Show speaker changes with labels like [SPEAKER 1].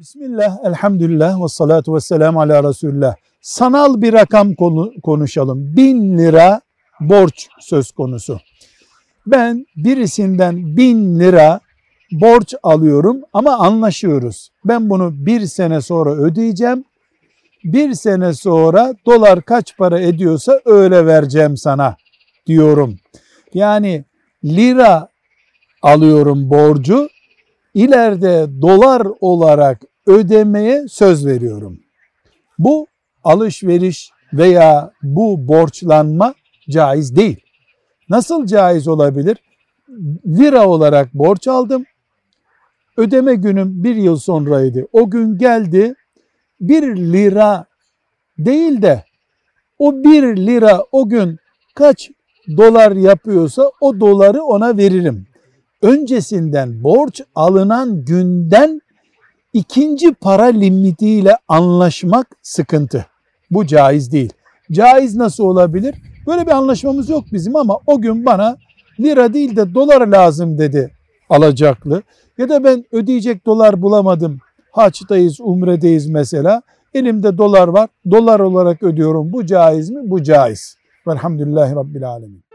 [SPEAKER 1] Bismillah, elhamdülillah ve salatu ve selamu ala Resulullah. Sanal bir rakam konu, konuşalım. Bin lira borç söz konusu. Ben birisinden bin lira borç alıyorum ama anlaşıyoruz. Ben bunu bir sene sonra ödeyeceğim. Bir sene sonra dolar kaç para ediyorsa öyle vereceğim sana diyorum. Yani lira alıyorum borcu. İleride dolar olarak ödemeye söz veriyorum. Bu alışveriş veya bu borçlanma caiz değil. Nasıl caiz olabilir? Lira olarak borç aldım. Ödeme günüm bir yıl sonraydı. O gün geldi bir lira değil de o bir lira o gün kaç dolar yapıyorsa o doları ona veririm. Öncesinden borç alınan günden ikinci para limitiyle anlaşmak sıkıntı. Bu caiz değil. Caiz nasıl olabilir? Böyle bir anlaşmamız yok bizim ama o gün bana lira değil de dolar lazım dedi alacaklı. Ya da ben ödeyecek dolar bulamadım. Haçtayız, umredeyiz mesela. Elimde dolar var. Dolar olarak ödüyorum. Bu caiz mi? Bu caiz. Velhamdülillahi Rabbil Alemin.